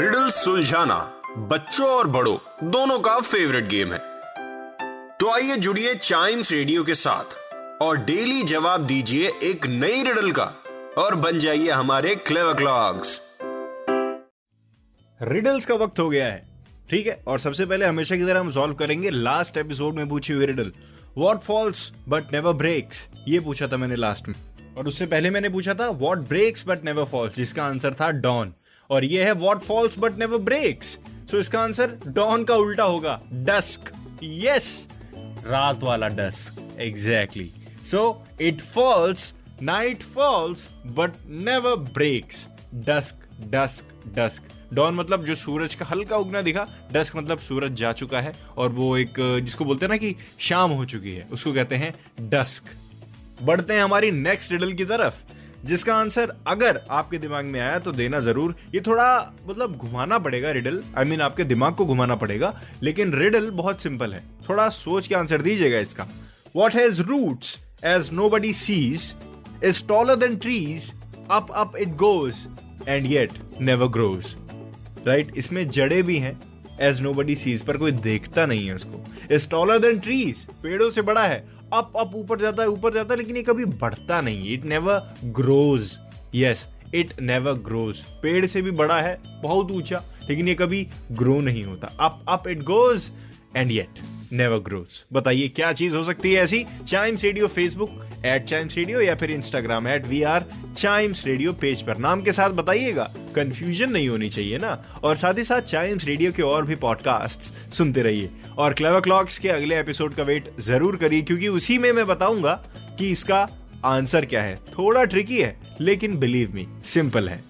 Riddle सुलझाना बच्चों और बड़ों, दोनों का फेवरेट गेम है। तो आइए जुड़िए चाइम्स रेडियो के साथ और डेली जवाब दीजिए एक नई रिडल का और बन जाइए हमारे क्लेव क्लॉक्स रिडल्स का वक्त हो गया है, ठीक है? और सबसे पहले हमेशा की तरह हम सॉल्व करेंगे लास्ट एपिसोड में पूछी हुई riddle what falls but never breaks ये पूछा था मैंने लास्ट में। और उससे पहले मैंने पूछा था what breaks but never falls जिसका आंसर था डॉन और ये है what falls but never breaks so इसका आंसर डॉन का उल्टा होगा. डस्क यस रात वाला dusk exactly so it falls night falls but never breaks dusk dusk dusk dawn मतलब जो सूरज का हल्का उगना दिखा डस्क मतलब सूरज जा चुका है और वो एक, जिसको बोलते हैं ना कि शाम हो चुकी है, उसको कहते हैं डस्क बढ़ते हैं हमारी नेक्स्ट रिडल की तरफ़. जिसका आंसर अगर आपके दिमाग में आया तो देना ज़रूर। ये थोड़ा मतलब घुमाना पड़ेगा रिडल। आई मीन आपके दिमाग को घुमाना पड़ेगा, लेकिन रिडल बहुत सिंपल है। थोड़ा सोच के आंसर दीजिएगा इसका। What has roots as nobody sees is taller than trees up up it goes and yet never grows right इसमें जड़े भी हैं एज नो बडी सीज पर कोई देखता नहीं है उसको। इज़ टॉलर देन ट्रीज पेड़ों से बड़ा है। अप अप ऊपर जाता है, ऊपर जाता है, लेकिन ये कभी बढ़ता नहीं it never grows yes it never grows पेड़ से भी बड़ा है, बहुत ऊँचा, लेकिन ये कभी ग्रो नहीं होता। Up up it goes and yet never grows बताइए, क्या चीज़ हो सकती है ऐसी? Chimes radio Facebook at Chimes radio या फिर Instagram at we are Chimes radio page पर। नाम के साथ बताइएगा कंफ्यूजन नहीं होनी चाहिए ना। और साथ ही साथ चाइम्स रेडियो के और भी पॉडकास्ट सुनते रहिए। और क्लेवर क्लॉक्स के अगले एपिसोड का वेट ज़रूर करिए, क्योंकि उसी में मैं बताऊँगा कि इसका आंसर क्या है। थोड़ा ट्रिकी है, लेकिन बिलीव मी सिंपल है।